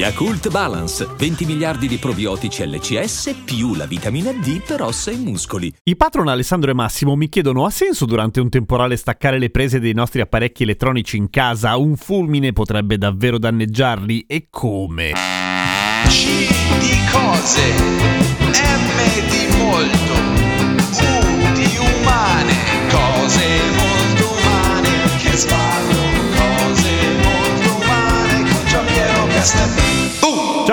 Yakult Balance, 20 miliardi di probiotici LCS più la vitamina D per ossa e muscoli. I patron Alessandro e Massimo mi chiedono: ha senso durante un temporale staccare le prese dei nostri apparecchi elettronici in casa? Un fulmine potrebbe davvero danneggiarli? E come? C di cose, M di molto, U di umane, cose molto umane, che sballo, cose molto umane, con Giampiero Castel.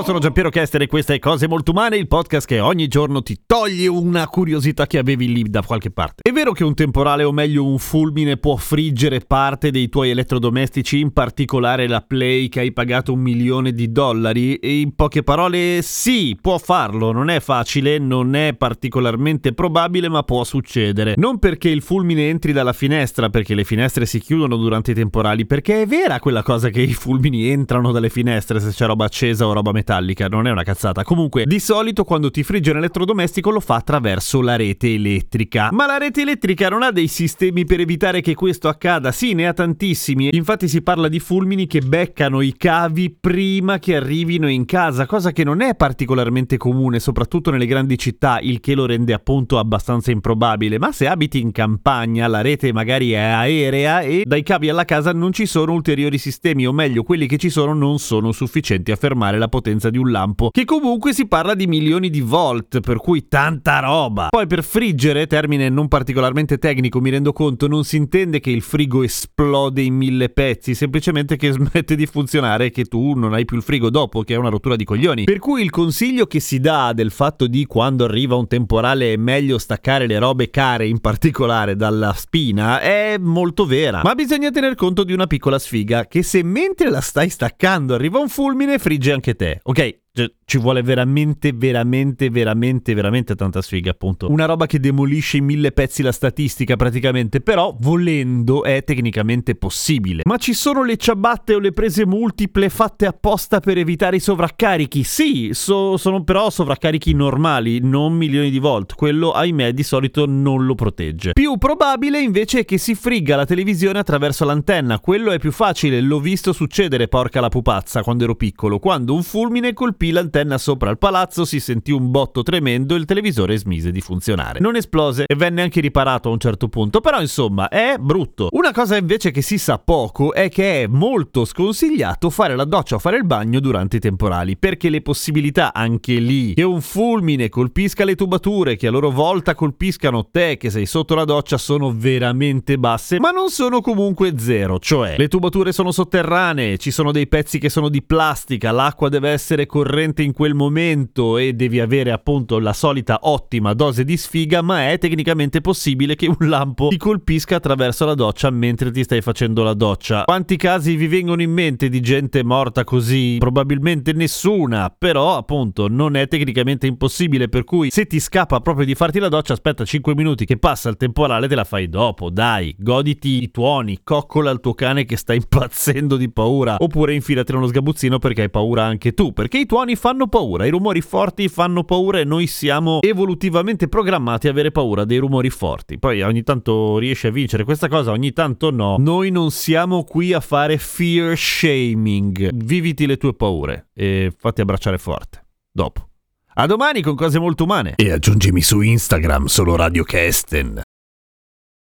Ciao, sono Giampiero Chester e questa è Cose Molto Umane, il podcast che ogni giorno ti toglie una curiosità che avevi lì da qualche parte. È vero che un temporale, o meglio un fulmine, può friggere parte dei tuoi elettrodomestici, in particolare la Play che hai pagato un milione di dollari? E in poche parole, sì, può farlo, non è facile, non è particolarmente probabile, ma può succedere. Non perché il fulmine entri dalla finestra, perché le finestre si chiudono durante i temporali, perché è vera quella cosa che i fulmini entrano dalle finestre se c'è roba accesa o roba metallica, non è una cazzata. Comunque, di solito quando ti frigge un elettrodomestico lo fa attraverso la rete elettrica. Ma la rete elettrica non ha dei sistemi per evitare che questo accada? Sì, ne ha tantissimi. Infatti si parla di fulmini che beccano i cavi prima che arrivino in casa, cosa che non è particolarmente comune, soprattutto nelle grandi città, il che lo rende appunto abbastanza improbabile. Ma se abiti in campagna, la rete magari è aerea e dai cavi alla casa non ci sono ulteriori sistemi, o meglio, quelli che ci sono non sono sufficienti a fermare la potenza di un lampo, che comunque si parla di milioni di volt, per cui tanta roba. Poi per friggere, termine non particolarmente tecnico, mi rendo conto, non si intende che il frigo esplode in mille pezzi, semplicemente che smette di funzionare e che tu non hai più il frigo dopo, che è una rottura di coglioni. Per cui il consiglio che si dà del fatto di quando arriva un temporale è meglio staccare le robe care, in particolare dalla spina, è molto vera. Ma bisogna tener conto di una piccola sfiga, che se mentre la stai staccando arriva un fulmine, frigge anche te. Okay, cioè, ci vuole veramente, veramente, veramente, veramente tanta sfiga, appunto. Una roba che demolisce in mille pezzi la statistica, praticamente. Però, volendo, è tecnicamente possibile. Ma ci sono le ciabatte o le prese multiple fatte apposta per evitare i sovraccarichi? Sì, so- sono però sovraccarichi normali, non milioni di volt. Quello, ahimè, di solito non lo protegge. Più probabile, invece, è che si frigga la televisione attraverso l'antenna. Quello è più facile, l'ho visto succedere, porca la pupazza, quando ero piccolo. Quando un fulmine colpì l'antenna sopra il palazzo, si sentì un botto tremendo e il televisore smise di funzionare. Non esplose e venne anche riparato a un certo punto, però insomma è brutto. Una cosa invece che si sa poco è che è molto sconsigliato fare la doccia o fare il bagno durante i temporali, perché le possibilità anche lì che un fulmine colpisca le tubature, che a loro volta colpiscano te che sei sotto la doccia sono veramente basse, ma non sono comunque zero, cioè le tubature sono sotterranee, ci sono dei pezzi che sono di plastica, l'acqua deve essere corrente in quel momento e devi avere appunto la solita ottima dose di sfiga, ma è tecnicamente possibile che un lampo ti colpisca attraverso la doccia mentre ti stai facendo la doccia. Quanti casi vi vengono in mente di gente morta così? Probabilmente nessuna, però appunto non è tecnicamente impossibile, per cui se ti scappa proprio di farti la doccia, aspetta 5 minuti che passa il temporale, te la fai dopo, dai, goditi i tuoni, coccola il tuo cane che sta impazzendo di paura, oppure infilati nello sgabuzzino perché hai paura anche tu, perché i tuoni fanno paura, i rumori forti fanno paura e noi siamo evolutivamente programmati a avere paura dei rumori forti. Poi ogni tanto riesci a vincere questa cosa, ogni tanto no. Noi non siamo qui a fare fear shaming. Viviti le tue paure e fatti abbracciare forte. Dopo. A domani con cose molto umane. E aggiungimi su Instagram solo Radio Kesten.